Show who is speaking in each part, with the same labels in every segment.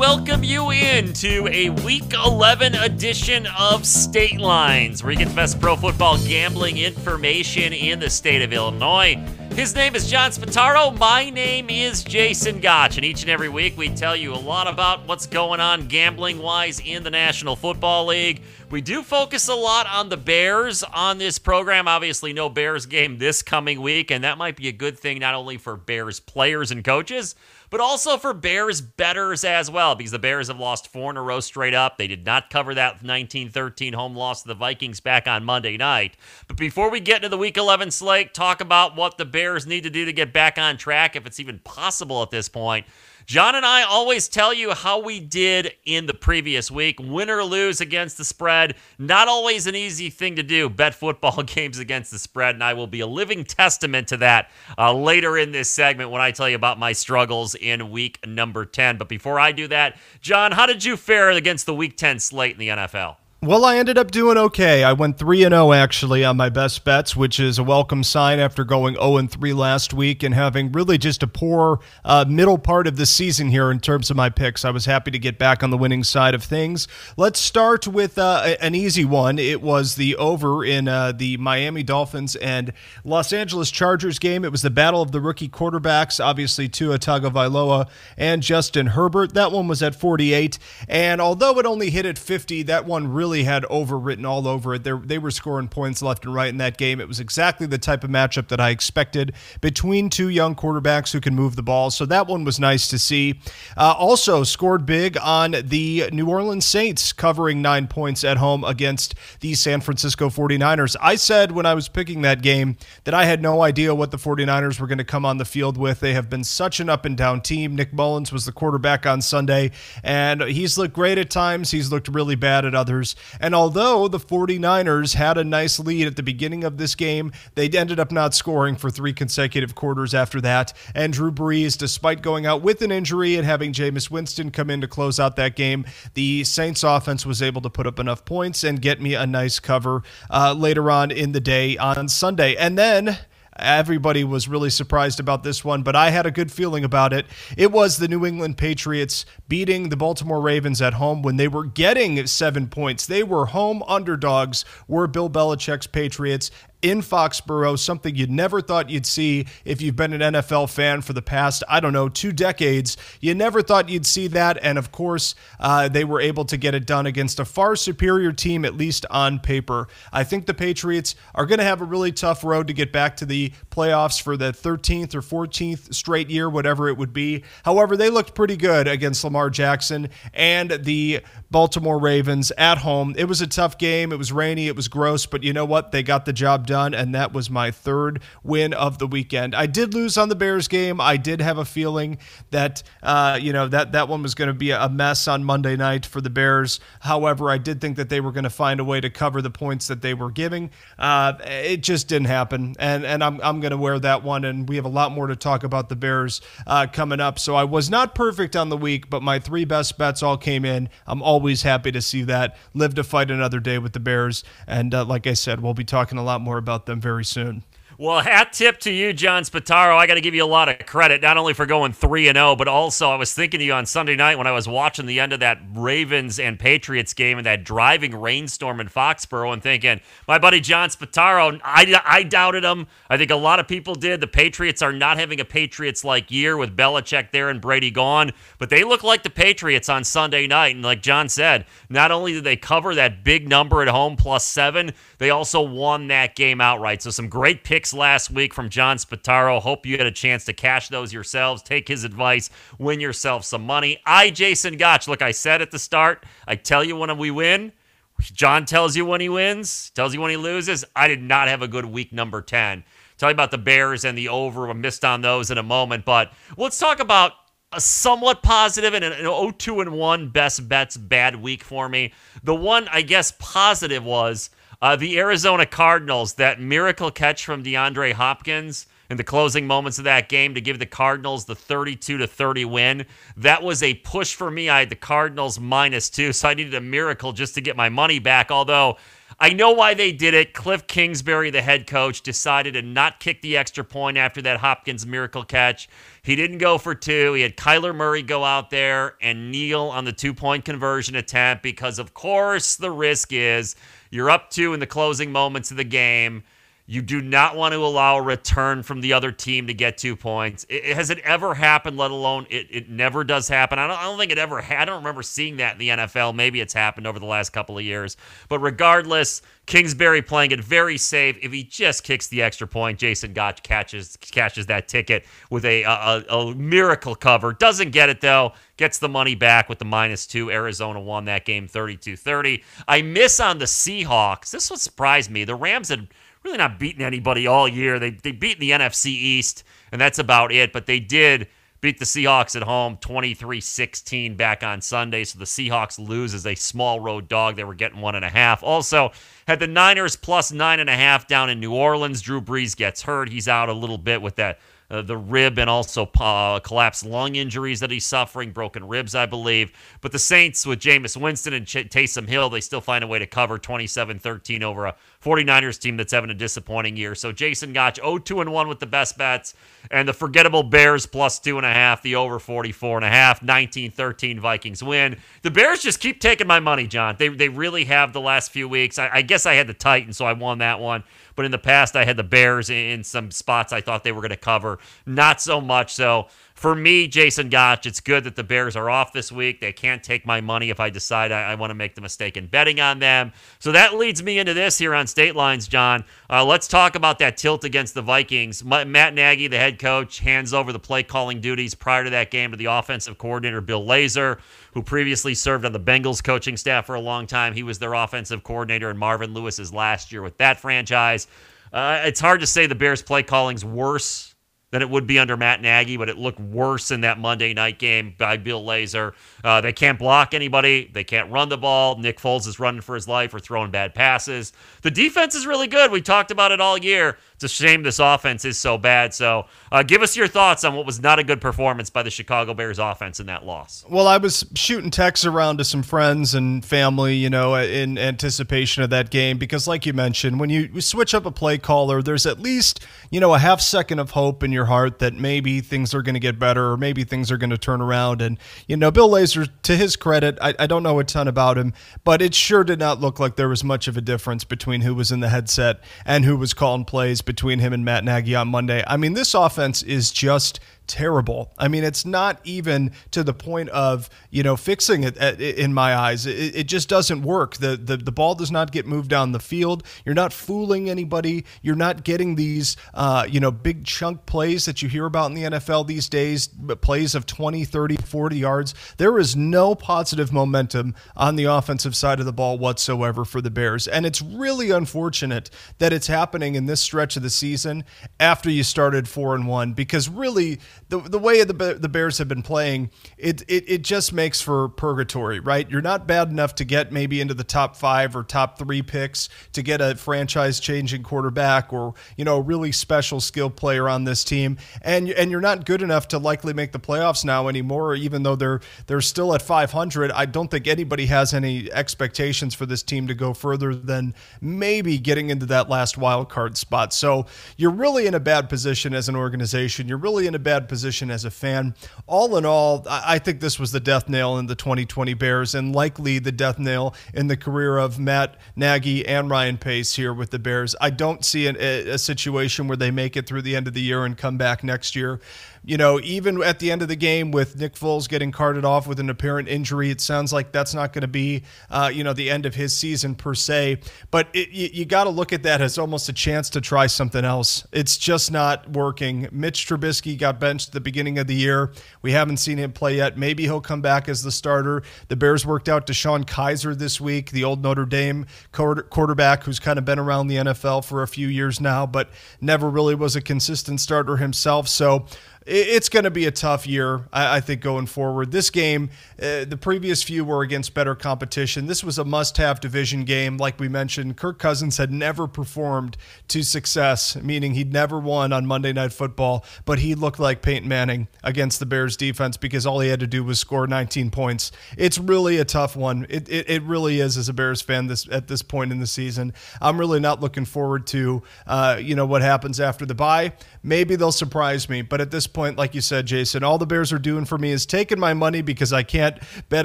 Speaker 1: welcome you in to a Week 11 edition of State Lines, where you get the best pro football gambling information in the state of Illinois. His name is John Spataro. My name is Jason Gotch. And each and every week, we tell you a lot about what's going on gambling wise in the National Football League. We do focus a lot on the Bears on this program. Obviously, no Bears game this coming week, and that might be a good thing not only for Bears players and coaches, but also for Bears betters as well, because the Bears have lost four in a row straight up. They did not cover that 19 13 home loss to the Vikings back on Monday night. But before we get into the Week 11 slate, talk about what the Bears need to do to get back on track, if it's even possible at this point. John and I always tell you how we did in the previous week. Win or lose against the spread. Not always an easy thing to do. Bet football games against the spread. And I will be a living testament to that uh, later in this segment when I tell you about my struggles in week number 10. But before I do that, John, how did you fare against the week 10 slate in the NFL?
Speaker 2: Well, I ended up doing okay. I went 3 and 0 actually on my best bets, which is a welcome sign after going 0 and 3 last week and having really just a poor uh, middle part of the season here in terms of my picks. I was happy to get back on the winning side of things. Let's start with uh, an easy one. It was the over in uh, the Miami Dolphins and Los Angeles Chargers game. It was the battle of the rookie quarterbacks, obviously Tua Tagovailoa and Justin Herbert. That one was at 48, and although it only hit at 50, that one really really had overwritten all over it. They're, they were scoring points left and right in that game. It was exactly the type of matchup that I expected between two young quarterbacks who can move the ball. So that one was nice to see. Uh, also scored big on the New Orleans Saints covering nine points at home against the San Francisco 49ers. I said when I was picking that game that I had no idea what the 49ers were going to come on the field with. They have been such an up and down team. Nick Mullens was the quarterback on Sunday, and he's looked great at times. He's looked really bad at others. And although the 49ers had a nice lead at the beginning of this game, they ended up not scoring for three consecutive quarters after that. And Drew Brees, despite going out with an injury and having Jameis Winston come in to close out that game, the Saints offense was able to put up enough points and get me a nice cover uh, later on in the day on Sunday. And then Everybody was really surprised about this one, but I had a good feeling about it. It was the New England Patriots beating the Baltimore Ravens at home when they were getting seven points. They were home underdogs, were Bill Belichick's Patriots, in Foxborough, something you never thought you'd see if you've been an NFL fan for the past, I don't know, two decades. You never thought you'd see that. And of course, uh, they were able to get it done against a far superior team, at least on paper. I think the Patriots are going to have a really tough road to get back to the playoffs for the 13th or 14th straight year, whatever it would be. However, they looked pretty good against Lamar Jackson and the Baltimore Ravens at home. It was a tough game. It was rainy. It was gross, but you know what? They got the job done, and that was my third win of the weekend. I did lose on the Bears game. I did have a feeling that uh, you know that that one was going to be a mess on Monday night for the Bears. However, I did think that they were going to find a way to cover the points that they were giving. Uh, it just didn't happen, and and I'm I'm going to wear that one. And we have a lot more to talk about the Bears uh, coming up. So I was not perfect on the week, but my three best bets all came in. I'm always happy to see that. Live to fight another day with the Bears, and uh, like I said, we'll be talking a lot more about them very soon.
Speaker 1: Well, hat tip to you, John Spataro. I got to give you a lot of credit, not only for going 3 and 0, but also I was thinking of you on Sunday night when I was watching the end of that Ravens and Patriots game and that driving rainstorm in Foxborough and thinking, my buddy John Spataro, I, I doubted him. I think a lot of people did. The Patriots are not having a Patriots like year with Belichick there and Brady gone, but they look like the Patriots on Sunday night. And like John said, not only did they cover that big number at home plus seven, they also won that game outright. So some great picks picks last week from John Spataro. Hope you had a chance to cash those yourselves. Take his advice, win yourself some money. I, Jason Gotch, look, I said at the start, I tell you when we win. John tells you when he wins, tells you when he loses. I did not have a good week number 10. Tell you about the Bears and the over. I missed on those in a moment, but let's talk about a somewhat positive and an 0-2 and 1 best bets bad week for me. The one I guess positive was uh, the Arizona Cardinals, that miracle catch from DeAndre Hopkins in the closing moments of that game to give the Cardinals the 32 to 30 win. That was a push for me. I had the Cardinals minus two, so I needed a miracle just to get my money back. Although I know why they did it. Kliff Kingsbury, the head coach, decided to not kick the extra point after that Hopkins miracle catch. He didn't go for two. He had Kyler Murray go out there and kneel on the two point conversion attempt because, of course, the risk is you're up two in the closing moments of the game. You do not want to allow a return from the other team to get two points. It, has it ever happened, let alone it, it never does happen? I don't, I don't think it ever ha- I don't remember seeing that in the NFL. Maybe it's happened over the last couple of years. But regardless, Kingsbury playing it very safe. If he just kicks the extra point, Jason Gotch catches catches that ticket with a, a, a miracle cover. Doesn't get it though. Gets the money back with the minus two. Arizona won that game 32 30. I miss on the Seahawks. This would surprise me. The Rams had really not beaten anybody all year. They they beat the NFC East, and that's about it. But they did beat the Seahawks at home 23-16 back on Sunday. So the Seahawks lose as a small road dog. They were getting one and a half. Also had the Niners plus nine and a half down in New Orleans. Drew Brees gets hurt. He's out a little bit with that uh, the rib and also uh, collapsed lung injuries that he's suffering, broken ribs, I believe. But the Saints with Jameis Winston and Ch- Taysom Hill, they still find a way to cover 27 13 over a 49ers team that's having a disappointing year. So Jason Gotch 0 2 and 1 with the best bets, and the forgettable Bears plus 2.5, the over 44.5, 19 13 Vikings win. The Bears just keep taking my money, John. They, they really have the last few weeks. I, I guess I had the Titans, so I won that one. But in the past, I had the Bears in some spots I thought they were going to cover. Not so much. So for me, Jason Gotch, it's good that the Bears are off this week. They can't take my money if I decide I, I want to make the mistake in betting on them. So that leads me into this here on State Lines, John. Uh, let's talk about that tilt against the Vikings. Matt Nagy, the head coach, hands over the play calling duties prior to that game to the offensive coordinator, Bill Lazor, who previously served on the Bengals coaching staff for a long time. He was their offensive coordinator in Marvin Lewis's last year with that franchise. Uh, it's hard to say the Bears' play calling's worse than it would be under Matt Nagy, but it looked worse in that Monday night game by Bill Lazor. Uh, they can't block anybody. They can't run the ball. Nick Foles is running for his life or throwing bad passes. The defense is really good. We talked about it all year. It's a shame this offense is so bad. So, uh, give us your thoughts on what was not a good performance by the Chicago Bears offense in that loss.
Speaker 2: Well, I was shooting texts around to some friends and family, you know, in anticipation of that game because, like you mentioned, when you switch up a play caller, there's at least, you know, a half second of hope in your heart that maybe things are going to get better or maybe things are going to turn around. And, you know, Bill Lazor, to his credit, I, I don't know a ton about him, but it sure did not look like there was much of a difference between who was in the headset and who was calling plays between him and Matt Nagy on Monday. I mean, this offense is just terrible. I mean, it's not even to the point of you know fixing it in my eyes. It, just doesn't work. The, the the ball does not get moved down the field. You're not fooling anybody. You're not getting these uh, you know big chunk plays that you hear about in the NFL these days, plays of 20, 30, 40 yards. There is no positive momentum on the offensive side of the ball whatsoever for the Bears, and it's really unfortunate that it's happening in this stretch of the season after you started four and one because really the the way the the Bears have been playing, it, it it just makes for purgatory, right? You're not bad enough to get maybe into the top five or top three picks to get a franchise changing quarterback or you know a really special skill player on this team, and and you're not good enough to likely make the playoffs now anymore. Even though they're they're still at 500, I don't think anybody has any expectations for this team to go further than maybe getting into that last wild card spot. So you're really in a bad position as an organization. You're really in a bad position position as a fan. All in all, I think this was the death nail in the 2020 Bears and likely the death nail in the career of Matt Nagy and Ryan Pace here with the Bears. I don't see an, a, a situation where they make it through the end of the year and come back next year you know, even at the end of the game with Nick Foles getting carted off with an apparent injury, it sounds like that's not going to be, uh, you know, the end of his season per se. But it, you, you got to look at that as almost a chance to try something else. It's just not working. Mitch Trubisky got benched the beginning of the year. We haven't seen him play yet. Maybe he'll come back as the starter. The Bears worked out DeShone Kizer this week, the old Notre Dame quarterback who's kind of been around the NFL for a few years now, but never really was a consistent starter himself. So, it's going to be a tough year, I, think, going forward. This game, uh, the previous few were against better competition. This was a must have division game. Like we mentioned, Kirk Cousins had never performed to success, meaning he'd never won on Monday Night Football, but he looked like Peyton Manning against the Bears defense because all he had to do was score 19 points. It's really a tough one. It, it, it really is as a Bears fan this at this point in the season. I'm really not looking forward to, uh, you know, what happens after the bye. Maybe they'll surprise me, but at this point, like you said, Jason, all the Bears are doing for me is taking my money because I can't bet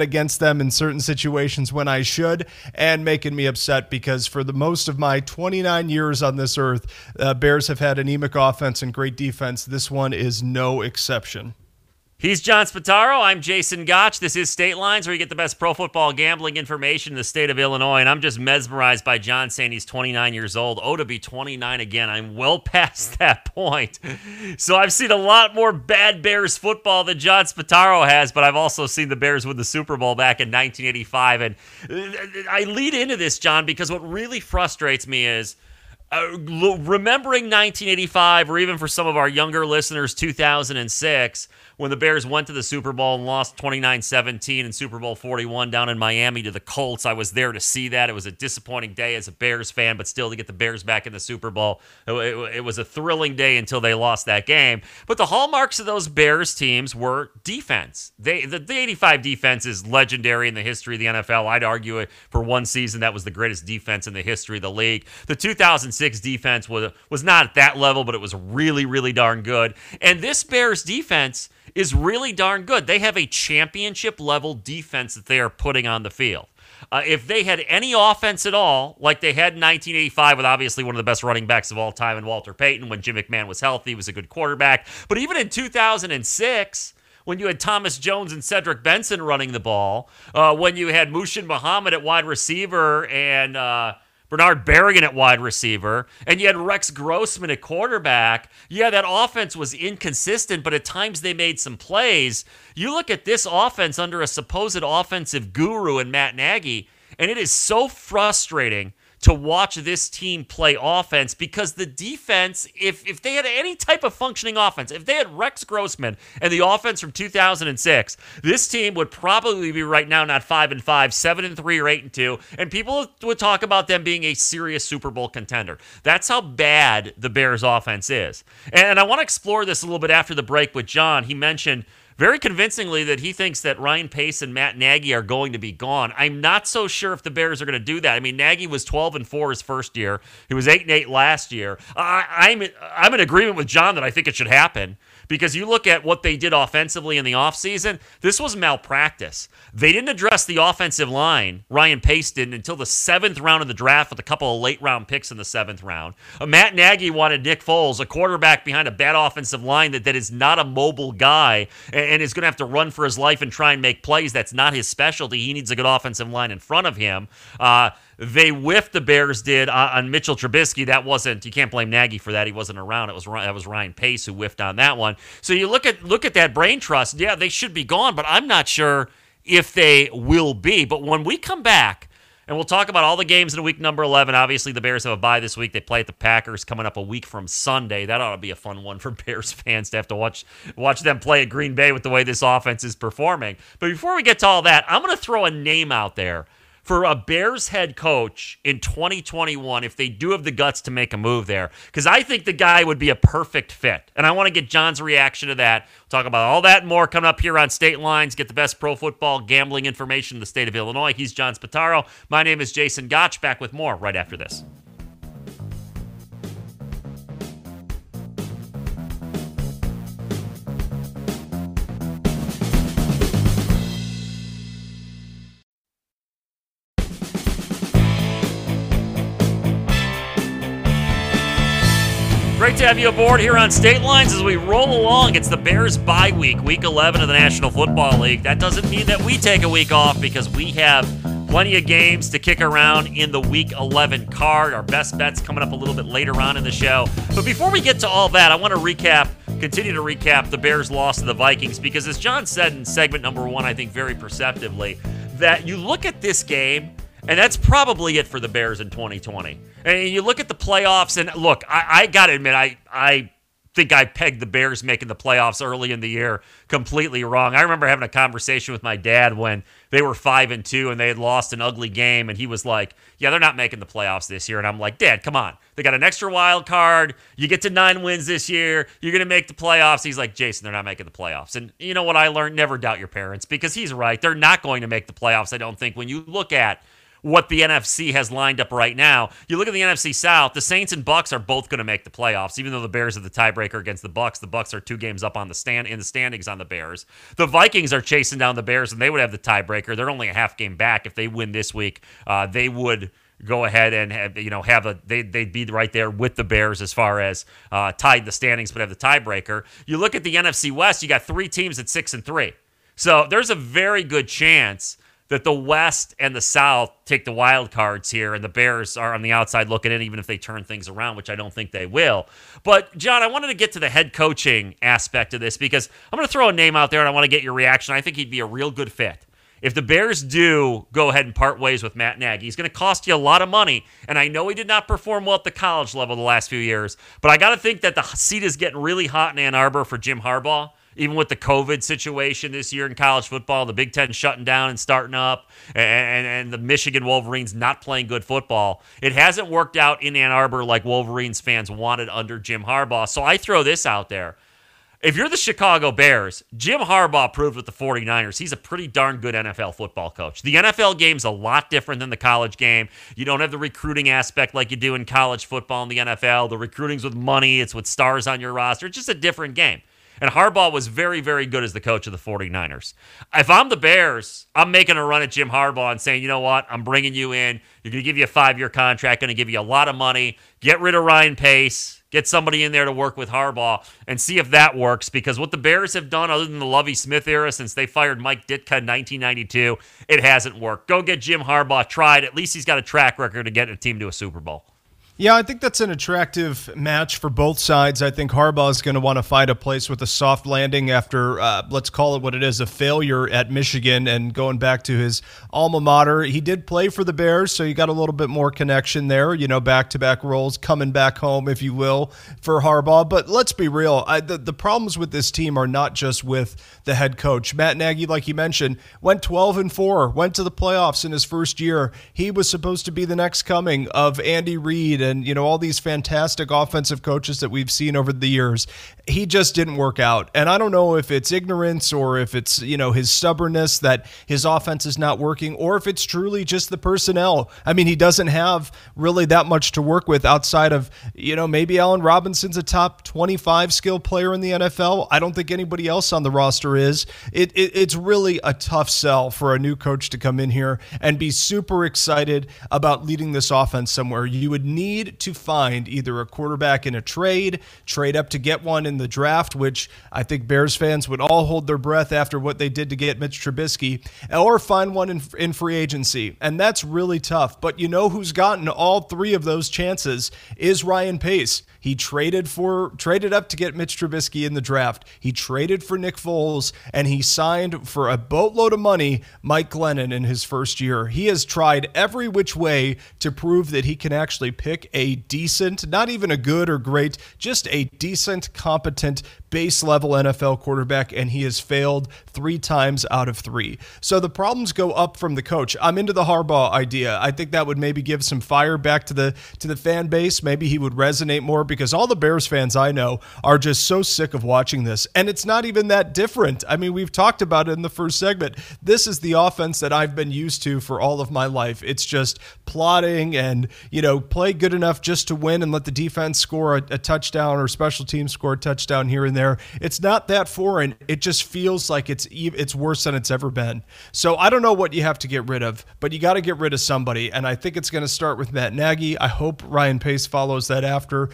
Speaker 2: against them in certain situations when I should, and making me upset because for the most of my 29 years on this earth, uh, Bears have had anemic offense and great defense. This one is no exception.
Speaker 1: He's John Spataro. I'm Jason Gotch. This is State Lines, where you get the best pro football gambling information in the state of Illinois. And I'm just mesmerized by John saying he's 29 years old. Oh, to be 29 again. I'm well past that point. So I've seen a lot more bad Bears football than John Spataro has, but I've also seen the Bears win the Super Bowl back in 1985. And uh, I lead into this, John, because what really frustrates me is. Uh, remembering 1985, or even for some of our younger listeners, 2006, when the Bears went to the Super Bowl and lost 29 17 in Super Bowl 41 down in Miami to the Colts. I was there to see that. It was a disappointing day as a Bears fan, but still to get the Bears back in the Super Bowl, it, it, it was a thrilling day until they lost that game. But the hallmarks of those Bears teams were defense. They the, the 85 defense is legendary in the history of the NFL. I'd argue it for one season that was the greatest defense in the history of the league. The 2006 defense was was not at that level, but it was really really darn good. And this Bears defense is really darn good. They have a championship level defense that they are putting on the field. Uh, if they had any offense at all, like they had in 1985, with obviously one of the best running backs of all time in Walter Payton, when Jim McMahon was healthy, was a good quarterback. But even in 2006, when you had Thomas Jones and Cedric Benson running the ball, uh, when you had Muhsin Muhammad at wide receiver and uh, Bernard Berrian at wide receiver, and you had Rex Grossman at quarterback. Yeah, that offense was inconsistent, but at times they made some plays. You look at this offense under a supposed offensive guru in Matt Nagy, and it is so frustrating to watch this team play offense because the defense, if if they had any type of functioning offense, if they had Rex Grossman and the offense from 2006, this team would probably be right now not five and five, seven and three, or eight and two, and people would talk about them being a serious Super Bowl contender. That's how bad the Bears' offense is, and I want to explore this a little bit after the break with John. He mentioned very convincingly that he thinks that Ryan Pace and Matt Nagy are going to be gone. I'm not so sure if the Bears are going to do that. I mean, Nagy was 12 and 4 his first year. He was 8 and 8 last year. I, am I'm, I'm in agreement with John that I think it should happen because you look at what they did offensively in the offseason, this was malpractice. They didn't address the offensive line, Ryan Pace didn't, until the seventh round of the draft with a couple of late round picks in the seventh round. Uh, Matt Nagy wanted Nick Foles, a quarterback behind a bad offensive line that, that is not a mobile guy and, and is going to have to run for his life and try and make plays. That's not his specialty. He needs a good offensive line in front of him. Uh, they whiffed the Bears did uh, on Mitchell Trubisky. That wasn't you can't blame Nagy for that. He wasn't around. It was that was Ryan Pace who whiffed on that one. So you look at look at that brain trust. Yeah, they should be gone, but I'm not sure if they will be. But when we come back, and we'll talk about all the games in week number 11. Obviously, the Bears have a bye this week. They play at the Packers coming up a week from Sunday. That ought to be a fun one for Bears fans to have to watch watch them play at Green Bay with the way this offense is performing. But before we get to all that, I'm going to throw a name out there for a Bears head coach in 2021 if they do have the guts to make a move there. Because I think the guy would be a perfect fit. And I want to get John's reaction to that. We'll talk about all that and more coming up here on State Lines. Get the best pro football gambling information in the state of Illinois. He's John Spataro. My name is Jason Gotch. Back with more right after this. Have you aboard here on State Lines as we roll along. It's the Bears bye week, week 11 of the National Football League. That doesn't mean that we take a week off because we have plenty of games to kick around in the week 11 card. Our best bets coming up a little bit later on in the show. But before we get to all that, I want to recap, continue to recap the Bears' loss to the Vikings because, as John said in segment number one, I think very perceptively, that you look at this game and that's probably it for the Bears in 2020. And you look at the playoffs, and look, I, I got to admit, I, I think I pegged the Bears making the playoffs early in the year completely wrong. I remember having a conversation with my dad when they were five and two and they had lost an ugly game, and he was like, "Yeah, they're not making the playoffs this year." And I'm like, "Dad, come on! They got an extra wild card. You get to nine wins this year. You're gonna make the playoffs." He's like, "Jason, they're not making the playoffs." And you know what I learned? Never doubt your parents because he's right. They're not going to make the playoffs. I don't think when you look at what the NFC has lined up right now. You look at the NFC South, the Saints and Bucs are both going to make the playoffs, even though the Bears are the tiebreaker against the Bucs. The Bucs are two games up on the stand in the standings on the Bears. The Vikings are chasing down the Bears, and they would have the tiebreaker. They're only a half game back. If they win this week, uh, they would go ahead and have, you know have a they they'd be right there with the Bears as far as uh, tied the standings, but have the tiebreaker. You look at the NFC West, you got three teams at six and three, so there's a very good chance that the West and the South take the wild cards here, and the Bears are on the outside looking in, even if they turn things around, which I don't think they will. But, John, I wanted to get to the head coaching aspect of this because I'm going to throw a name out there and I want to get your reaction. I think he'd be a real good fit. If the Bears do go ahead and part ways with Matt Nagy, he's going to cost you a lot of money. And I know he did not perform well at the college level the last few years, but I got to think that the seat is getting really hot in Ann Arbor for Jim Harbaugh even with the COVID situation this year in college football, the Big Ten shutting down and starting up, and, and, the Michigan Wolverines not playing good football, it hasn't worked out in Ann Arbor like Wolverines fans wanted under Jim Harbaugh. So I throw this out there. If you're the Chicago Bears, Jim Harbaugh proved with the 49ers he's a pretty darn good NFL football coach. The NFL game's a lot different than the college game. You don't have the recruiting aspect like you do in college football in the NFL. The recruiting's with money, it's with stars on your roster. It's just a different game. And Harbaugh was very, very good as the coach of the 49ers. If I'm the Bears, I'm making a run at Jim Harbaugh and saying, you know what? I'm bringing you in. You're going to give you a five year contract, going to give you a lot of money. Get rid of Ryan Pace. Get somebody in there to work with Harbaugh and see if that works. Because what the Bears have done, other than the Lovie Smith era, since they fired Mike Ditka in 1992, it hasn't worked. Go get Jim Harbaugh. It. At least he's got a track record to get a team to a Super Bowl.
Speaker 2: Yeah, I think that's an attractive match for both sides. I think Harbaugh is going to want to find a place with a soft landing after, uh, let's call it what it is, a failure at Michigan and going back to his alma mater. He did play for the Bears, so you got a little bit more connection there, you know, back to back roles, coming back home, if you will, for Harbaugh. But let's be real. I, the, the problems with this team are not just with the head coach. Matt Nagy, like you mentioned, went 12 and 4, went to the playoffs in his first year. He was supposed to be the next coming of Andy Reid and you know all these fantastic offensive coaches that we've seen over the years he just didn't work out. And i don't know if it's ignorance or if it's you know his stubbornness that his offense is not working or if it's truly just the personnel. I mean he doesn't have really that much to work with outside of you know maybe allen robinson's a top 25 skill player in the nfl i don't think anybody else on the roster is. It, it it's really a tough sell for a new coach to come in here and be super excited about leading this offense somewhere. You would need need to find either a quarterback in a trade, trade up to get one in the draft, which I think Bears fans would all hold their breath after what they did to get Mitch Trubisky, or find one in, in free agency. And that's really tough. But you know who's gotten all three of those chances is Ryan Pace. He traded for traded up to get Mitch Trubisky in the draft. He traded for Nick Foles and he signed for a boatload of money Mike Glennon in his first year. He has tried every which way to prove that he can actually pick a decent, not even a good or great, just a decent, competent base level NFL quarterback, and he has failed three times out of three. So the problems go up from the coach. I'm into the Harbaugh idea. I think that would maybe give some fire back to the to the fan base. Maybe he would resonate more because all the Bears fans I know are just so sick of watching this, and it's not even that different. I mean, we've talked about it in the first segment. This is the offense that I've been used to for all of my life. It's just plotting and you know play good enough just to win and let the defense score a, a touchdown or special teams score a touchdown here and there. It's not that foreign. It just feels like it's it's worse than it's ever been. So I don't know what you have to get rid of, but you got to get rid of somebody, and I think it's going to start with Matt Nagy. I hope Ryan Pace follows that after.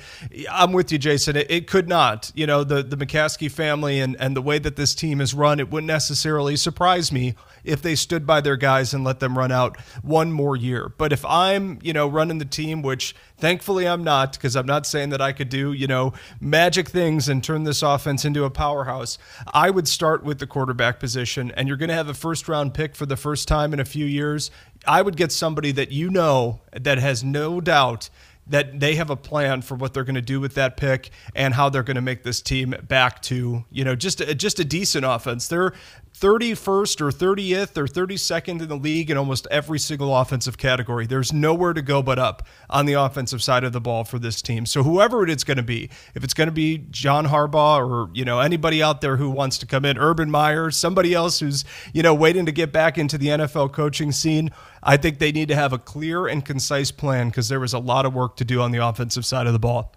Speaker 2: I'm with you, Jason. It, it could not. You know, the the McCaskey family and and the way that this team is run, it wouldn't necessarily surprise me if they stood by their guys and let them run out one more year. But if I'm, you know, running the team, which thankfully I'm not, because I'm not saying that I could do, you know, magic things and turn this offense into a powerhouse, I would start with the quarterback position. And you're going to have a first round pick for the first time in a few years. I would get somebody that you know that has no doubt that they have a plan for what they're going to do with that pick and how they're going to make this team back to you know just a, just a decent offense. They're 31st or 30th or 32nd in the league in almost every single offensive category. There's nowhere to go but up on the offensive side of the ball for this team. So whoever it is going to be, if it's going to be John Harbaugh or you know anybody out there who wants to come in, Urban Meyer, somebody else who's you know waiting to get back into the NFL coaching scene, I think they need to have a clear and concise plan because there was a lot of work to do on the offensive side of the ball.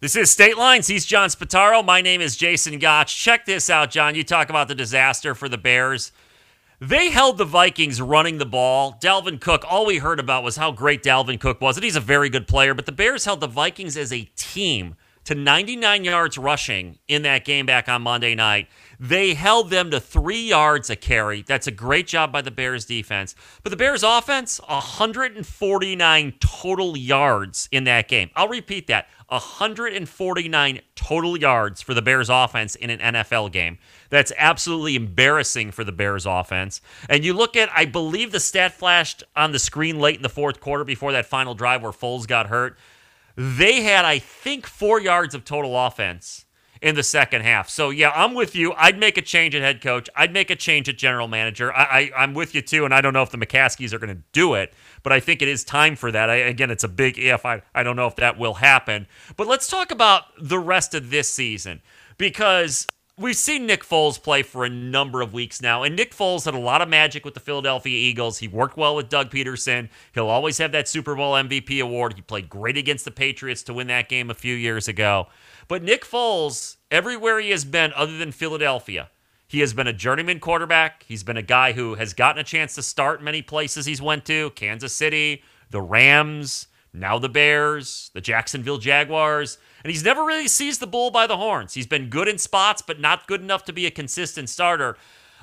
Speaker 1: This is State Lines. He's John Spataro. My name is Jason Gotch. Check this out, John. You talk about the disaster for the Bears. They held the Vikings running the ball. Dalvin Cook, all we heard about was how great Dalvin Cook was, and he's a very good player, but the Bears held the Vikings as a team to 99 yards rushing in that game back on Monday night. They held them to three yards a carry. That's a great job by the Bears defense. But the Bears offense, 149 total yards in that game. I'll repeat that 149 total yards for the Bears offense in an NFL game. That's absolutely embarrassing for the Bears offense. And you look at, I believe the stat flashed on the screen late in the fourth quarter before that final drive where Foles got hurt. They had, I think, four yards of total offense in the second half. So yeah, I'm with you. I'd make a change at head coach. I'd make a change at general manager. I, I am with you too, and I don't know if the McCaskeys are going to do it, but I think it is time for that. I, again, it's a big if. I I don't know if that will happen. But let's talk about the rest of this season because we've seen Nick Foles play for a number of weeks now, and Nick Foles had a lot of magic with the Philadelphia Eagles. He worked well with Doug Pederson. He'll always have that Super Bowl MVP award. He played great against the Patriots to win that game a few years ago. But Nick Foles, everywhere he has been other than Philadelphia, he has been a journeyman quarterback. He's been a guy who has gotten a chance to start many places he's went to, Kansas City, the Rams, now the Bears, the Jacksonville Jaguars, and he's never really seized the bull by the horns. He's been good in spots, but not good enough to be a consistent starter.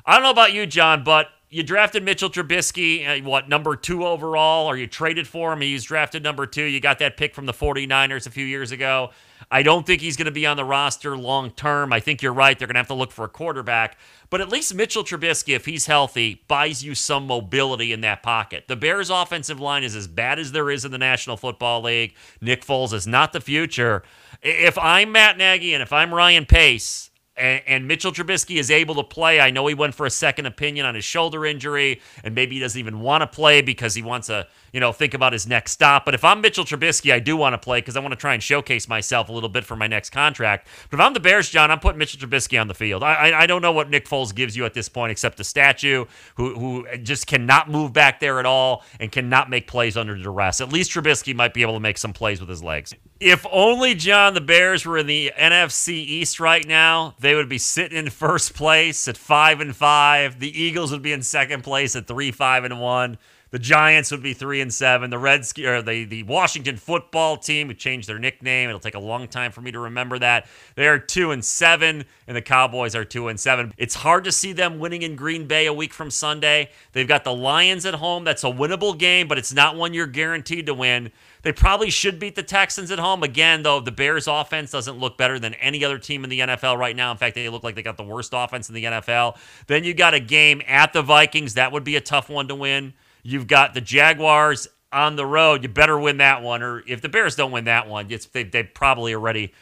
Speaker 1: I don't know about you, John, but you drafted Mitchell Trubisky, uh, what, number two overall, or you traded for him. He's drafted number two. You got that pick from the 49ers a few years ago. I don't think he's going to be on the roster long term. I think you're right. They're going to have to look for a quarterback. But at least Mitchell Trubisky, if he's healthy, buys you some mobility in that pocket. The Bears' offensive line is as bad as there is in the National Football League. Nick Foles is not the future. If I'm Matt Nagy and if I'm Ryan Pace, and, and, Mitchell Trubisky is able to play. I know he went for a second opinion on his shoulder injury, and maybe he doesn't even want to play because he wants to, you know, think about his next stop. But if I'm Mitchell Trubisky, I do want to play because I want to try and showcase myself a little bit for my next contract. But if I'm the Bears, John, I'm putting Mitchell Trubisky on the field. I, I, I don't know what Nick Foles gives you at this point except a statue who, who just cannot move back there at all and cannot make plays under duress. At least Trubisky might be able to make some plays with his legs. If only, John, the Bears were in the NFC East right now, they would be sitting in first place at five and five. The Eagles would be in second place at three, five and one. The Giants would be three and seven. The Reds or the, the Washington football team would change their nickname. It'll take a long time for me to remember that. They are two and seven, and the Cowboys are two and seven. It's hard to see them winning in Green Bay a week from Sunday. They've got the Lions at home. That's a winnable game, but it's not one you're guaranteed to win. They probably should beat the Texans at home. Again, though, the Bears offense doesn't look better than any other team in the NFL right now. In fact, they look like they got the worst offense in the NFL. Then you got a game at the Vikings. That would be a tough one to win. You've got the Jaguars on the road. You better win that one. Or if the Bears don't win that one, it's, they, they probably already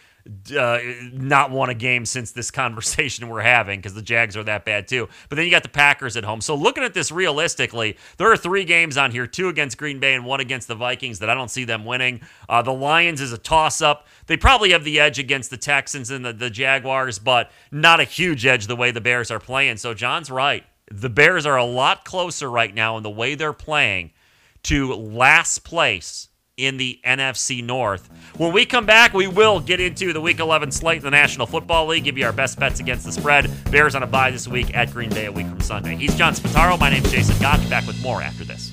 Speaker 1: uh, not won a game since this conversation we're having because the Jags are that bad too. But then you got the Packers at home. So looking at this realistically, there are three games on here two against Green Bay and one against the Vikings that I don't see them winning. Uh, the Lions is a toss up. They probably have the edge against the Texans and the, the Jaguars, but not a huge edge the way the Bears are playing. So John's right the Bears are a lot closer right now in the way they're playing to last place in the NFC North. When we come back, we will get into the Week 11 slate in the National Football League, give you our best bets against the spread. Bears on a bye this week at Green Bay a week from Sunday. He's John Spataro. My name's Jason Gotch. Back with more after this.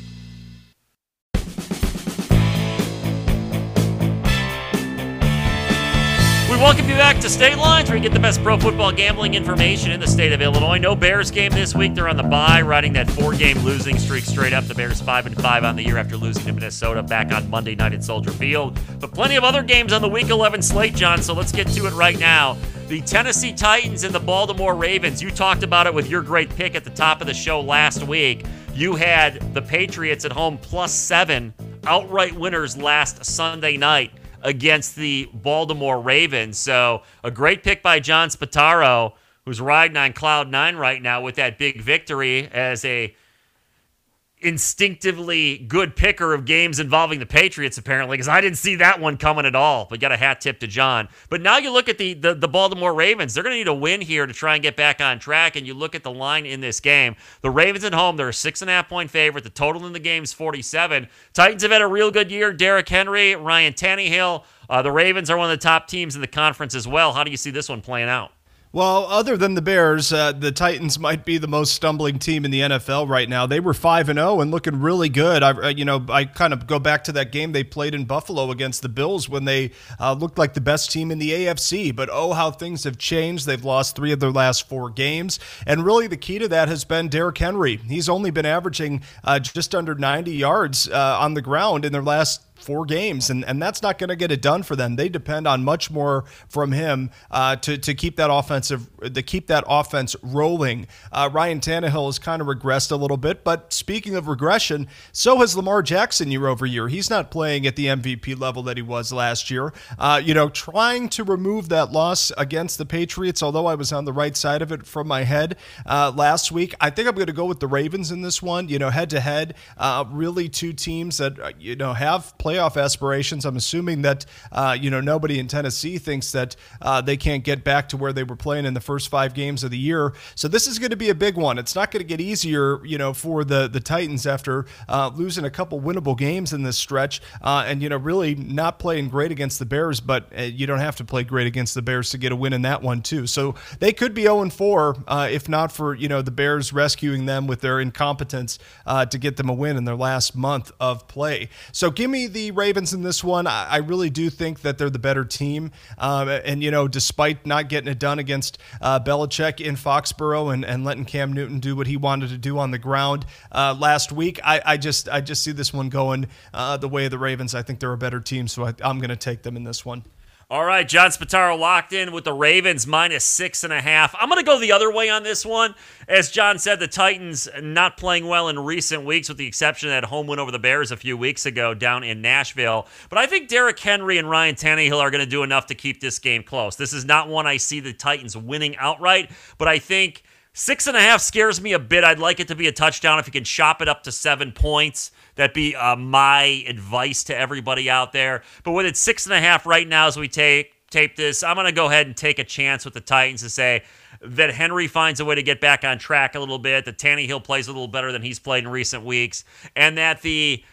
Speaker 1: Welcome you back to State Lines, where you get the best pro football gambling information in the state of Illinois. No Bears game this week. They're on the bye, riding that four-game losing streak straight up. The Bears five and five on the year after losing to Minnesota back on Monday night at Soldier Field. But plenty of other games on the Week 11 slate, John. So let's get to it right now. The Tennessee Titans and the Baltimore Ravens. You talked about it with your great pick at the top of the show last week. You had the Patriots at home plus seven outright winners last Sunday night against the Baltimore Ravens. So a great pick by John Spataro, who's riding on cloud nine right now with that big victory as a instinctively good picker of games involving the Patriots, apparently, because I didn't see that one coming at all. But got a hat tip to John. But now you look at the, the, the Baltimore Ravens. They're going to need a win here to try and get back on track. And you look at the line in this game. The Ravens at home, they're a six and a half point favorite. The total in the game is 47. Titans have had a real good year. Derrick Henry, Ryan Tannehill. Uh, the Ravens are one of the top teams in the conference as well. How do you see this one playing out?
Speaker 2: Well, other than the Bears, uh, the Titans might be the most stumbling team in the NFL right now. They were five and zero oh and looking really good. I, uh, you know, I kind of go back to that game they played in Buffalo against the Bills when they uh, looked like the best team in the AFC. But oh, how things have changed! They've lost three of their last four games, and really the key to that has been Derrick Henry. He's only been averaging uh, just under 90 yards uh, on the ground in their last four games, and, and that's not going to get it done for them. They depend on much more from him uh, to to keep that offensive to keep that offense rolling. Uh, Ryan Tannehill has kind of regressed a little bit, but speaking of regression, so has Lamar Jackson year over year. He's not playing at the MVP level that he was last year. Uh, you know, trying to remove that loss against the Patriots, although I was on the right side of it from my head uh, last week, I think I'm going to go with the Ravens in this one. You know, head to head, uh, really two teams that uh, you know have played playoff aspirations. I'm assuming that uh, you know nobody in Tennessee thinks that uh, they can't get back to where they were playing in the first five games of the year. So this is going to be a big one. It's not going to get easier, you know, for the the Titans after uh, losing a couple winnable games in this stretch, uh, and you know really not playing great against the Bears. But uh, you don't have to play great against the Bears to get a win in that one too. So they could be 0 4 uh, if not for you know the Bears rescuing them with their incompetence to get them a win in their last month of play. So give me the the Ravens in this one. I, I really do think that they're the better team. Um, and, you know, despite not getting it done against uh, Belichick in Foxborough and, and letting Cam Newton do what he wanted to do on the ground uh, last week, I, I, just I just see this one going uh, the way of the Ravens. I think they're a better team, so I, I'm going to take them in this one.
Speaker 1: All right, John Spataro locked in with the Ravens minus six and a half. I'm going to go the other way on this one. As John said, the Titans not playing well in recent weeks, with the exception of that home win over the Bears a few weeks ago down in Nashville. But I think Derrick Henry and Ryan Tannehill are going to do enough to keep this game close. This is not one I see the Titans winning outright, but I think Six and a half scares me a bit. I'd like it to be a touchdown if you can chop it up to seven points. That'd be uh, my advice to everybody out there. But with it six and a half right now as we take tape this, I'm going to go ahead and take a chance with the Titans to say that Henry finds a way to get back on track a little bit, that Tannehill plays a little better than he's played in recent weeks, and that the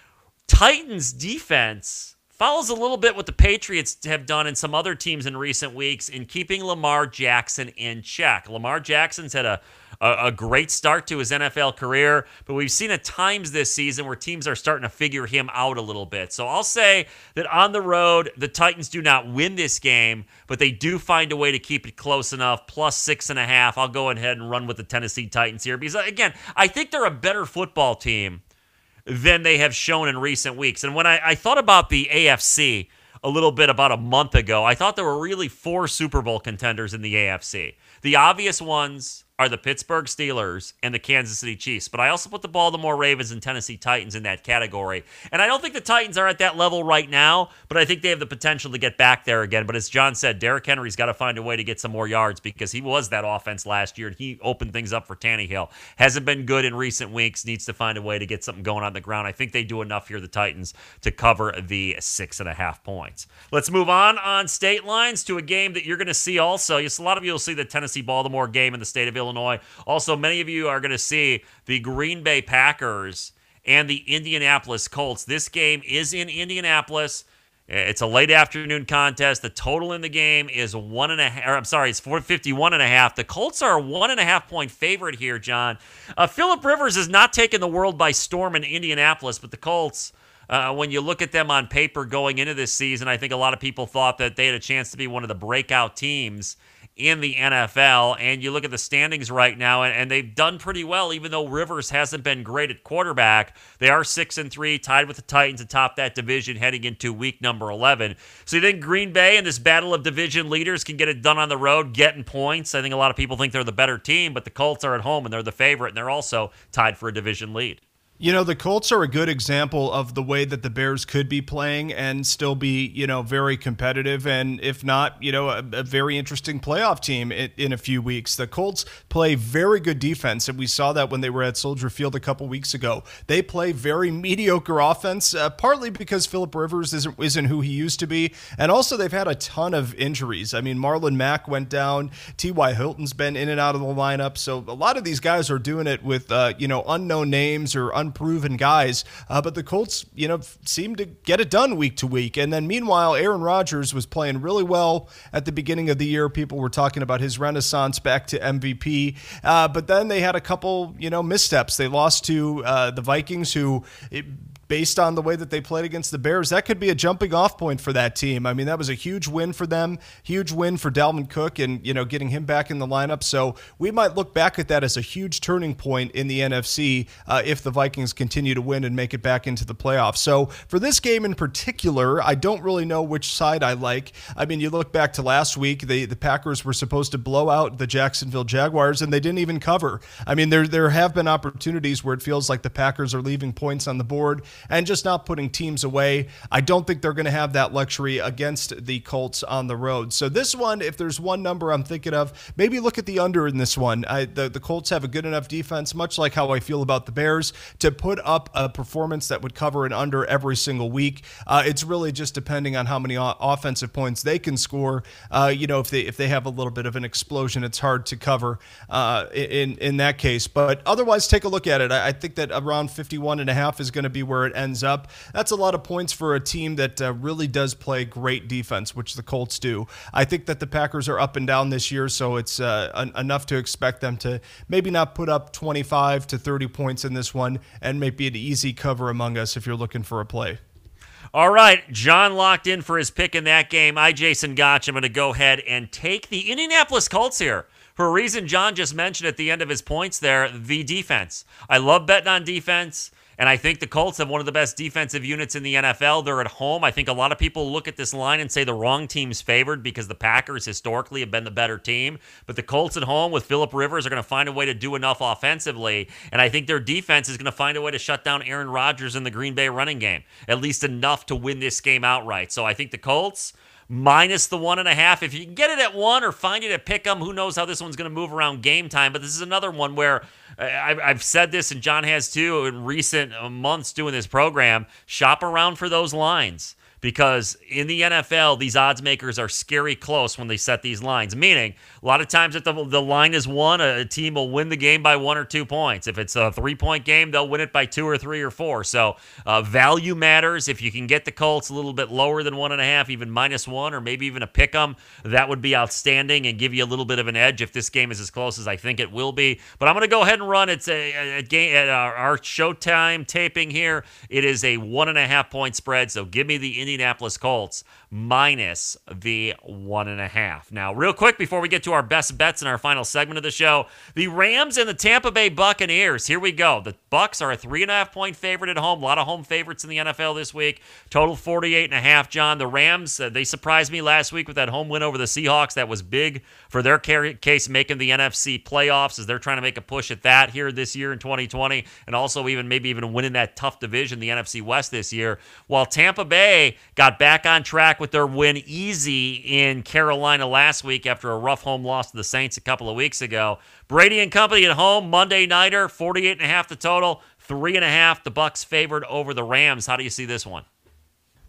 Speaker 1: Titans defense follows a little bit what the Patriots have done and some other teams in recent weeks in keeping Lamar Jackson in check. Lamar Jackson's had a, a, great start to his NFL career, but we've seen at times this season where teams are starting to figure him out a little bit. So I'll say that on the road, the Titans do not win this game, but they do find a way to keep it close enough, plus six and a half. I'll go ahead and run with the Tennessee Titans here because, again, I think they're a better football team than they have shown in recent weeks. And when I, I thought about the AFC a little bit about a month ago, I thought there were really four Super Bowl contenders in the AFC. The obvious ones are the Pittsburgh Steelers and the Kansas City Chiefs. But I also put the Baltimore Ravens and Tennessee Titans in that category. And I don't think the Titans are at that level right now, but I think they have the potential to get back there again. But as John said, Derrick Henry's got to find a way to get some more yards because he was that offense last year and he opened things up for Tannehill. Hasn't been good in recent weeks, needs to find a way to get something going on the ground. I think they do enough here, the Titans, to cover the six and a half points. Let's move on on state lines to a game that you're going to see also. Yes, a lot of you will see the Tennessee Baltimore game in the state of Illinois. Illinois. Also, many of you are going to see the Green Bay Packers and the Indianapolis Colts. This game is in Indianapolis. It's a late afternoon contest. The total in the game is one and a half. I'm sorry, it's 451 and a half. The Colts are a one and a half point favorite here, John. Uh, Philip Rivers has not taken the world by storm in Indianapolis, but the Colts, uh, when you look at them on paper going into this season, I think a lot of people thought that they had a chance to be one of the breakout teams in the NFL. And you look at the standings right now, and, and, they've done pretty well, even though Rivers hasn't been great at quarterback. They are six and three, tied with the Titans atop that division heading into week number eleven. So you think Green Bay and this battle of division leaders can get it done on the road, getting points? I think a lot of people think they're the better team, but the Colts are at home and they're the favorite, and they're also tied for a division lead.
Speaker 2: You know, the Colts are a good example of the way that the Bears could be playing and still be, you know, very competitive. And if not, you know, a, a very interesting playoff team in, in, a few weeks. The Colts play very good defense. And we saw that when they were at Soldier Field a couple weeks ago. They play very mediocre offense, uh, partly because Philip Rivers isn't, isn't who he used to be. And also, they've had a ton of injuries. I mean, Marlon Mack went down, T.Y. Hilton's been in and out of the lineup. So a lot of these guys are doing it with, uh, you know, unknown names or unproven guys. Uh, but the Colts, you know, seem to get it done week to week. And then meanwhile, Aaron Rodgers was playing really well at the beginning of the year. People were talking about his renaissance back to MVP. Uh, but then they had a couple, you know, missteps. They lost to uh, the Vikings, who. It, based on the way that they played against the Bears, that could be a jumping off point for that team. I mean, that was a huge win for them, huge win for Dalvin Cook and, you know, getting him back in the lineup. So we might look back at that as a huge turning point in the NFC uh, if the Vikings continue to win and make it back into the playoffs. So for this game in particular, I don't really know which side I like. I mean, you look back to last week, the, the Packers were supposed to blow out the Jacksonville Jaguars and they didn't even cover. I mean, there, there have been opportunities where it feels like the Packers are leaving points on the board and just not putting teams away. I don't think they're going to have that luxury against the Colts on the road. So this one, if there's one number I'm thinking of, maybe look at the under in this one. I, the, the Colts have a good enough defense, much like how I feel about the Bears, to put up a performance that would cover an under every single week. Uh, it's really just depending on how many offensive points they can score. Uh, you know, if they if they have a little bit of an explosion, it's hard to cover uh, in in that case. But otherwise, take a look at it. I, I think that around 51 and a half is going to be where it ends up. That's a lot of points for a team that uh, really does play great defense, which the Colts do. I think that the Packers are up and down this year, so it's uh, en- enough to expect them to maybe not put up 25 to 30 points in this one and maybe an easy cover among us if you're looking for a play.
Speaker 1: All right, John locked in for his pick in that game. I, Jason Gotch, I'm going to go ahead and take the Indianapolis Colts here for a reason John just mentioned at the end of his points there the defense. I love betting on defense. And I think the Colts have one of the best defensive units in the NFL. They're at home. I think a lot of people look at this line and say the wrong team's favored because the Packers historically have been the better team. But the Colts at home with Philip Rivers are going to find a way to do enough offensively. And I think their defense is going to find a way to shut down Aaron Rodgers in the Green Bay running game, at least enough to win this game outright. So I think the Colts minus the one and a half. If you can get it at one or find it at pick 'em, who knows how this one's going to move around game time. But this is another one where uh, I've said this, and John has too, in recent uh, months doing this program. Shop around for those lines because in the NFL, these odds makers are scary close when they set these lines. Meaning, a lot of times if the, the line is one, a, a team will win the game by one or two points. If it's a three point game, they'll win it by two or three or four. So uh, value matters. If you can get the Colts a little bit lower than one and a half, even minus one, or maybe even a pick 'em, that would be outstanding and give you a little bit of an edge if this game is as close as I think it will be. But I'm going to go ahead and run. It's a, a, a game at our, our Showtime taping here. It is a one and a half point spread. So give me the Indianapolis Colts minus the one and a half. Now, real quick before we get to our best bets in our final segment of the show, the Rams and the Tampa Bay Buccaneers. Here we go. The Bucs are a three and a half point favorite at home. A lot of home favorites in the NFL this week. Total 48 and a half. John, the Rams, uh, they surprised me last week with that home win over the Seahawks. That was big for their case making the NFC playoffs as they're trying to make a push at that here this year in 2020 and also even maybe even winning that tough division, the NFC West this year. While Tampa Bay got back on track with their win easy in Carolina last week after a rough home loss to the Saints a couple of weeks ago. Brady and company at home, Monday nighter, 48 and a half the total, three and a half the Bucs favored over the Rams. How do you see this one?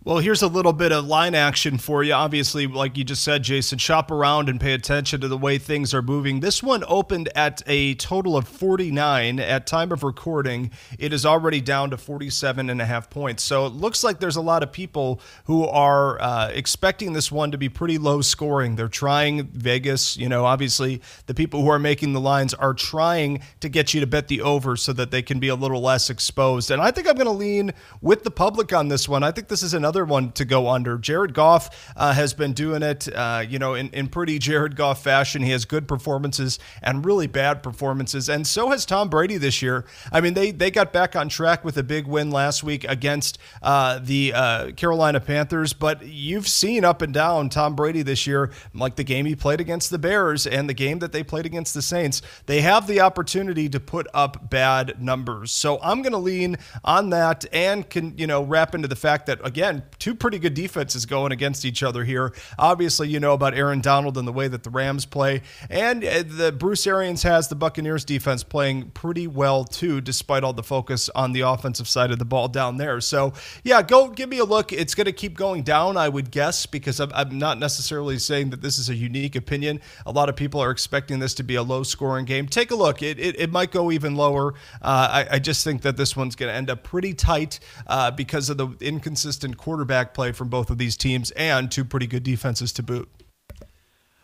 Speaker 2: Well, here's a little bit of line action for you. Obviously, like you just said, Jason, shop around and pay attention to the way things are moving. This one opened at a total of 49 at time of recording. It is already down to 47 and a half points. So it looks like there's a lot of people who are uh, expecting this one to be pretty low scoring. They're trying Vegas, you know, obviously the people who are making the lines are trying to get you to bet the over so that they can be a little less exposed. And I think I'm going to lean with the public on this one. I think this is another another one to go under. Jared Goff uh, has been doing it, uh, you know, in, in pretty Jared Goff fashion. He has good performances and really bad performances, and so has Tom Brady this year. I mean, they they got back on track with a big win last week against uh, the uh, Carolina Panthers, but you've seen up and down Tom Brady this year, like the game he played against the Bears and the game that they played against the Saints. They have the opportunity to put up bad numbers, so I'm going to lean on that and can you know wrap into the fact that again, two pretty good defenses going against each other here. Obviously, you know about Aaron Donald and the way that the Rams play, and uh, the Bruce Arians has the Buccaneers defense playing pretty well too, despite all the focus on the offensive side of the ball down there. So yeah, go give me a look. It's going to keep going down, I would guess, because I'm, I'm not necessarily saying that this is a unique opinion. A lot of people are expecting this to be a low scoring game. Take a look. It, it, it might go even lower. Uh, I, I, just think that this one's going to end up pretty tight uh, because of the inconsistent quarterback play from both of these teams and two pretty good defenses to boot.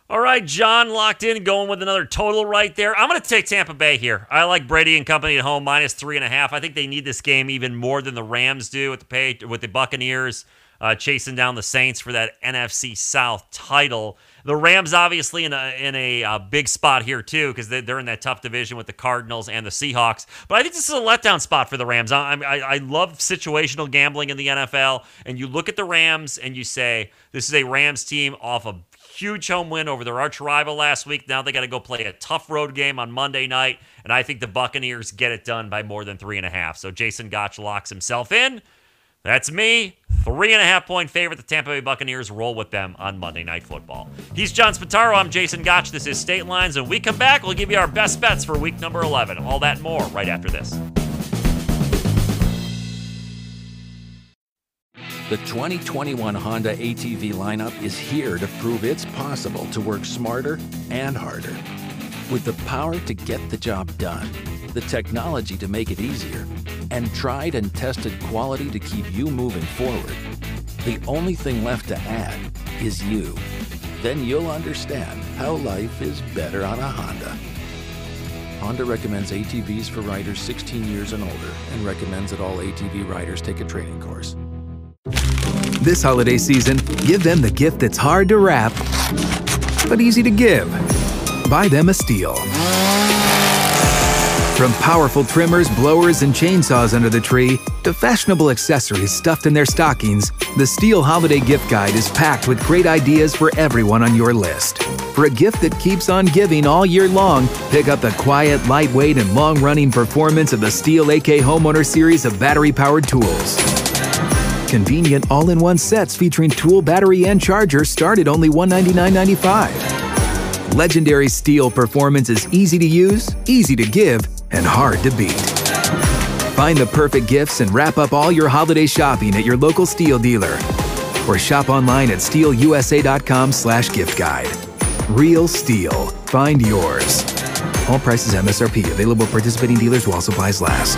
Speaker 1: All right, John locked in, going with another total right there. I'm going to take Tampa Bay here. I like Brady and company at home minus three and a half. I think they need this game even more than the Rams do with the pay, with the Buccaneers uh, chasing down the Saints for that NFC South title. The Rams obviously in a in a, uh, big spot here too because they, are in that tough division with the Cardinals and the Seahawks. But I think this is a letdown spot for the Rams. I, I, I love situational gambling in the NFL, and you look at the Rams and you say this is a Rams team off a huge home win over their arch rival last week. Now they got to go play a tough road game on Monday night, and I think the Buccaneers get it done by more than three and a half. So Jason Gotch locks himself in. That's me. Three and a half point favorite. The Tampa Bay Buccaneers roll with them on Monday Night Football. He's John Spataro. I'm Jason Gotch. This is State Lines. And we come back, we'll give you our best bets for week number 11. All that more right after this.
Speaker 3: The 2021 Honda ATV lineup is here to prove it's possible to work smarter and harder. With the power to get the job done the technology to make it easier, and tried and tested quality to keep you moving forward. The only thing left to add is you. Then you'll understand how life is better on a Honda. Honda recommends ATVs for riders 16 years and older and recommends that all ATV riders take a training course.
Speaker 4: This holiday season, give them the gift that's hard to wrap, but easy to give. Buy them a Stihl. From powerful trimmers, blowers, and chainsaws under the tree to fashionable accessories stuffed in their stockings, the Stihl Holiday Gift Guide is packed with great ideas for everyone on your list. For a gift that keeps on giving all year long, pick up the quiet, lightweight, and long running performance of the Stihl AK Homeowner series of battery powered tools. Convenient all in one sets featuring tool, battery, and charger start at only $199.95. Legendary Stihl performance is easy to use, easy to give, and hard to beat. Find the perfect gifts and wrap up all your holiday shopping at your local Stihl dealer. Or shop online at stihlusa.com slash gift guide. Real Stihl. Find yours. All prices MSRP. Available participating dealers while supplies last.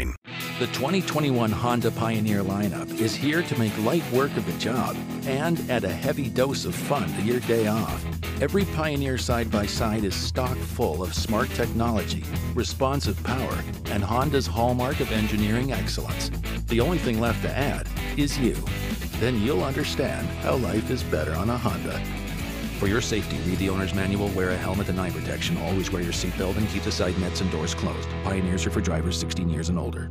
Speaker 3: The 2021 Honda Pioneer lineup is here to make light work of the job and add a heavy dose of fun to your day off. Every Pioneer side by side is stock full of smart technology, responsive power, and Honda's hallmark of engineering excellence. The only thing left to add is you. Then you'll understand how life is better on a Honda. For your safety, read the owner's manual, wear a helmet and eye protection, always wear your seatbelt, and keep the side nets and doors closed. Pioneers are for drivers 16 years and older.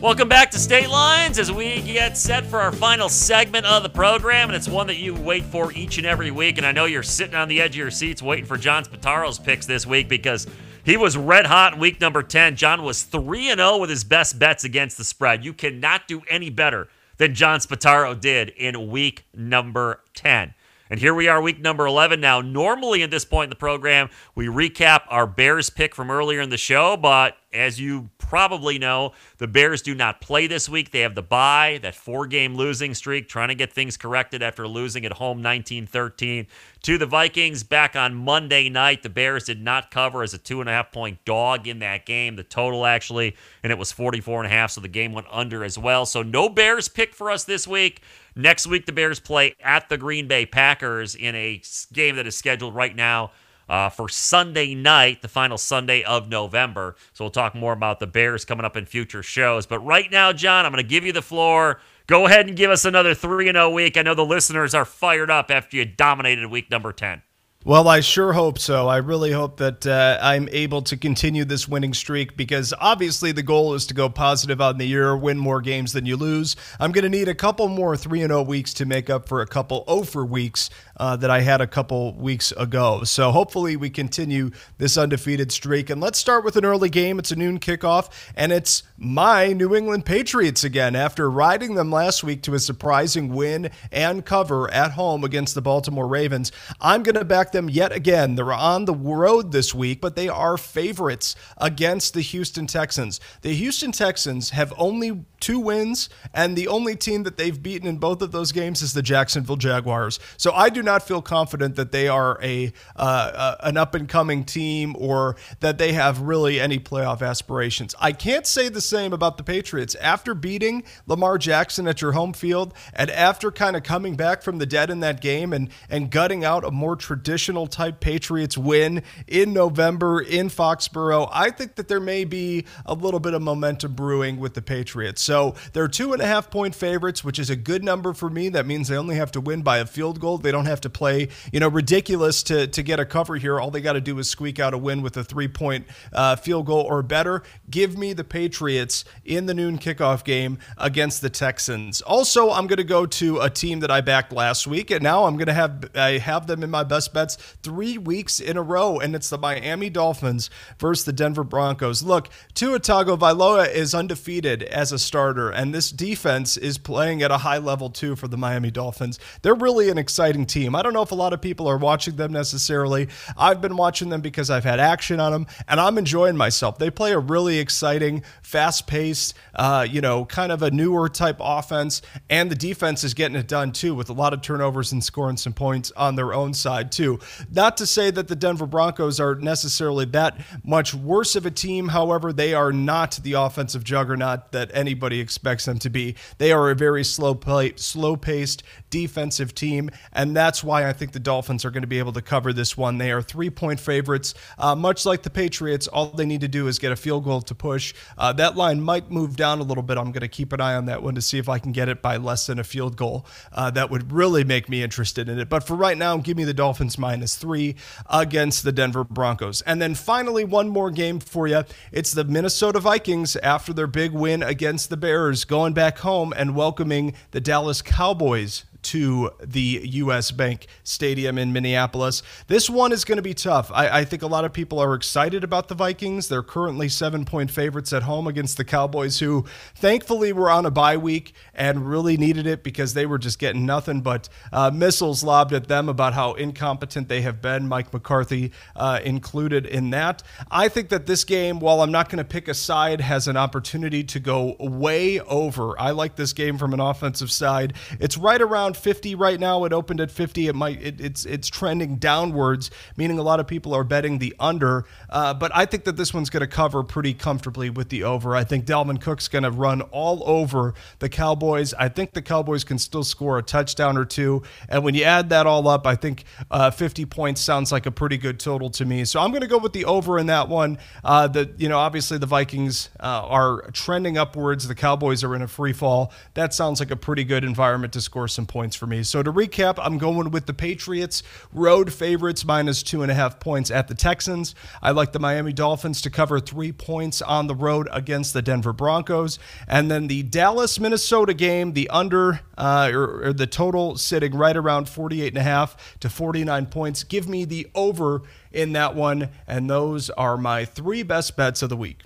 Speaker 1: Welcome back to State Lines as we get set for our final segment of the program, and it's one that you wait for each and every week. And I know you're sitting on the edge of your seats waiting for John Spataro's picks this week because he was red hot in week number 10. John was 3 0 with his best bets against the spread. You cannot do any better than John Spataro did in week number 10. And here we are, week number 11 now. Normally, at this point in the program, we recap our Bears pick from earlier in the show, but as you probably know, the Bears do not play this week. They have the bye, that four game losing streak, trying to get things corrected after losing at home 19 13 to the Vikings back on Monday night. The Bears did not cover as a two and a half point dog in that game, the total actually, and it was 44 and a half, so the game went under as well. So no Bears pick for us this week. Next week, the Bears play at the Green Bay Packers in a game that is scheduled right now uh, for Sunday night, the final Sunday of November. So we'll talk more about the Bears coming up in future shows. But right now, John, I'm going to give you the floor. Go ahead and give us another 3 0 week. I know the listeners are fired up after you dominated week number 10.
Speaker 2: Well, I sure hope so. I really hope that uh, I'm able to continue this winning streak because obviously the goal is to go positive on the year, win more games than you lose. I'm going to need a couple more 3 0 weeks to make up for a couple 0 for weeks uh, that I had a couple weeks ago. So hopefully we continue this undefeated streak. And let's start with an early game. It's a noon kickoff, and it's my New England Patriots again. After riding them last week to a surprising win and cover at home against the Baltimore Ravens, I'm going to back them yet again. They're on the road this week, but they are favorites against the Houston Texans. The Houston Texans have only two wins, and the only team that they've beaten in both of those games is the Jacksonville Jaguars. So I do not feel confident that they are a uh, uh, an up and coming team or that they have really any playoff aspirations. I can't say the same about the Patriots. After beating Lamar Jackson at your home field and after kind of coming back from the dead in that game and and gutting out a more traditional type Patriots win in November in Foxborough, I think that there may be a little bit of momentum brewing with the Patriots. So they're two and a half point favorites, which is a good number for me. That means they only have to win by a field goal. They don't have to play, you know, ridiculous to, to get a cover here. All they got to do is squeak out a win with a three point uh, field goal or better. Give me the Patriots in the noon kickoff game against the Texans. Also, I'm going to go to a team that I backed last week, and now I'm going to have I have them in my best bets three weeks in a row, and it's the Miami Dolphins versus the Denver Broncos. Look, Tua Tagovailoa is undefeated as a starter, and this defense is playing at a high level too for the Miami Dolphins. They're really an exciting team. I don't know if a lot of people are watching them necessarily. I've been watching them because I've had action on them, and I'm enjoying myself. They play a really exciting, fast paced, uh, you know, kind of a newer type offense, and the defense is getting it done too with a lot of turnovers and scoring some points on their own side too. Not to say that the Denver Broncos are necessarily that much worse of a team. However, they are not the offensive juggernaut that anybody expects them to be. They are a very slow play, slow paced defensive team, and that's why I think the Dolphins are going to be able to cover this one. They are three point favorites. Uh, much like the Patriots, all they need to do is get a field goal to push. Uh, that line might move down a little bit. I'm going to keep an eye on that one to see if I can get it by less than a field goal. Uh, that would really make me interested in it. But for right now, give me the Dolphins minus three against the Denver Broncos. And then finally, one more game for you. It's the Minnesota Vikings after their big win against the Bears, going back home and welcoming the Dallas Cowboys to the US Bank Stadium in Minneapolis. This one is going to be tough. I, I, think a lot of people are excited about the Vikings. They're currently seven point favorites at home against the Cowboys, who thankfully were on a bye week and really needed it because they were just getting nothing but uh, missiles lobbed at them about how incompetent they have been, Mike McCarthy uh, included in that. I think that this game, while I'm not going to pick a side, has an opportunity to go way over. I like this game from an offensive side. It's right around around 50 right now. It opened at 50. It might it, it's it's trending downwards, meaning a lot of people are betting the under. Uh, but I think that this one's going to cover pretty comfortably with the over. I think Dalvin Cook's going to run all over the Cowboys. I think the Cowboys can still score a touchdown or two. And when you add that all up, I think uh, 50 points sounds like a pretty good total to me. So I'm going to go with the over in that one. Uh, the you know obviously the Vikings uh, are trending upwards. The Cowboys are in a free fall. That sounds like a pretty good environment to score some points points for me. So to recap, I'm going with the Patriots, road favorites minus two and a half points at the Texans. I like the Miami Dolphins to cover three points on the road against the Denver Broncos. And then the Dallas Minnesota game, the under uh, or, or the total sitting right around 48 and a half to 49 points. Give me the over in that one. And those are my three best bets of the week.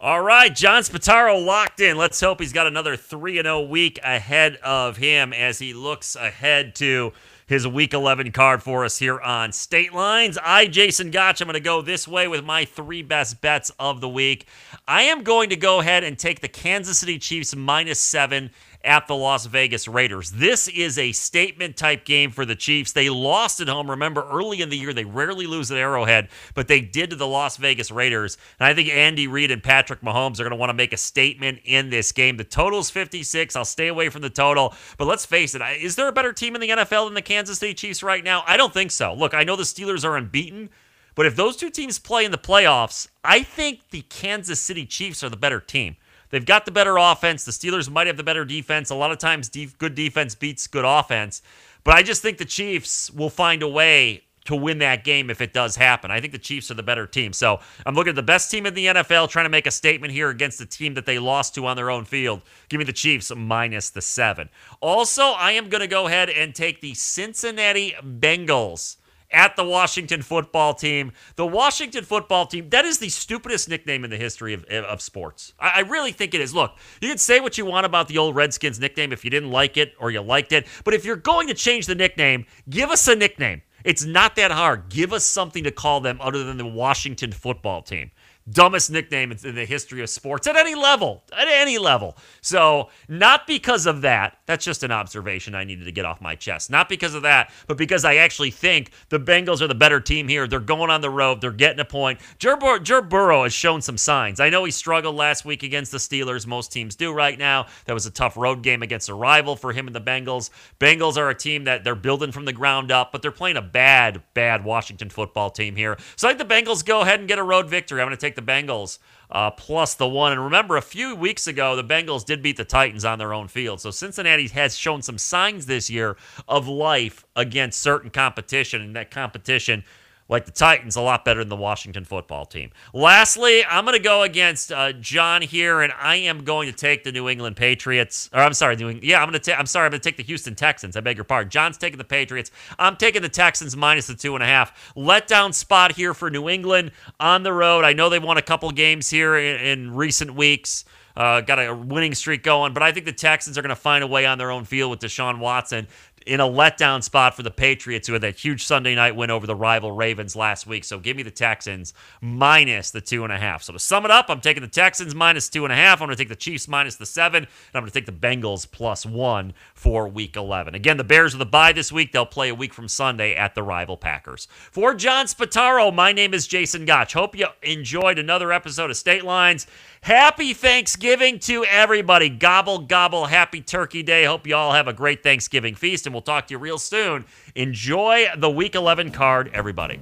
Speaker 1: All right, John Spataro locked in. Let's hope he's got another 3 0 week ahead of him as he looks ahead to his week 11 card for us here on State Lines. I, Jason Gotch, I'm going to go this way with my three best bets of the week. I am going to go ahead and take the Kansas City Chiefs minus seven at the Las Vegas Raiders. This is a statement type game for the Chiefs. They lost at home. Remember, early in the year, they rarely lose at Arrowhead, but they did to the Las Vegas Raiders. And I think Andy Reid and Patrick Mahomes are going to want to make a statement in this game. The total's 56. I'll stay away from the total. But let's face it, is there a better team in the NFL than the Kansas City Chiefs right now? I don't think so. Look, I know the Steelers are unbeaten. But if those two teams play in the playoffs, I think the Kansas City Chiefs are the better team. They've got the better offense. The Steelers might have the better defense. A lot of times, good defense beats good offense. But I just think the Chiefs will find a way to win that game if it does happen. I think the Chiefs are the better team. So I'm looking at the best team in the NFL trying to make a statement here against the team that they lost to on their own field. Give me the Chiefs minus the seven. Also, I am going to go ahead and take the Cincinnati Bengals at the Washington football team. The Washington football team, that is the stupidest nickname in the history of, of sports. I, I really think it is. Look, you can say what you want about the old Redskins nickname if you didn't like it or you liked it, but if you're going to change the nickname, give us a nickname. It's not that hard. Give us something to call them other than the Washington football team dumbest nickname in the history of sports at any level, at any level. So, not because of that, that's just an observation I needed to get off my chest. Not because of that, but because I actually think the Bengals are the better team here. They're going on the road, they're getting a point. Joe Burrow has shown some signs. I know he struggled last week against the Steelers. Most teams do right now. That was a tough road game against a rival for him and the Bengals. Bengals are a team that they're building from the ground up, but they're playing a bad, bad Washington football team here. So I think the Bengals go ahead and get a road victory. I'm going to take the Bengals uh, plus the one. And remember, a few weeks ago, the Bengals did beat the Titans on their own field. So Cincinnati has shown some signs this year of life against certain competition, and that competition like the Titans, a lot better than the Washington football team. Lastly, I'm going to go against uh, John here, and I am going to take the New England Patriots. Or I'm sorry, New England, yeah, I'm going to take. I'm sorry, I'm going to take the Houston Texans. I beg your pardon. John's taking the Patriots. I'm taking the Texans minus the two and a half. Letdown spot here for New England on the road. I know they won a couple games here in, in recent weeks. Uh, got a winning streak going, but I think the Texans are going to find a way on their own field with Deshaun Watson in a letdown spot for the Patriots, who had that huge Sunday night win over the rival Ravens last week. So give me the Texans minus the two and a half. So to sum it up, I'm taking the Texans minus two and a half. I'm going to take the Chiefs minus the seven, and I'm going to take the Bengals plus one for week 11. Again, the Bears are the bye this week. They'll play a week from Sunday at the rival Packers. For John Spataro, my name is Jason Gotch. Hope you enjoyed another episode of State Lines. Happy Thanksgiving to everybody. Gobble, gobble. Happy Turkey Day. Hope you all have a great Thanksgiving feast, and we'll talk to you real soon. Enjoy the Week 11 card, everybody.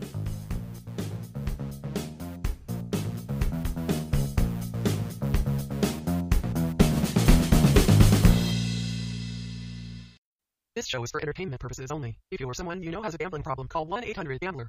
Speaker 5: This show is for entertainment purposes only. If you or someone you know has a gambling problem, call 1 800 Gambler.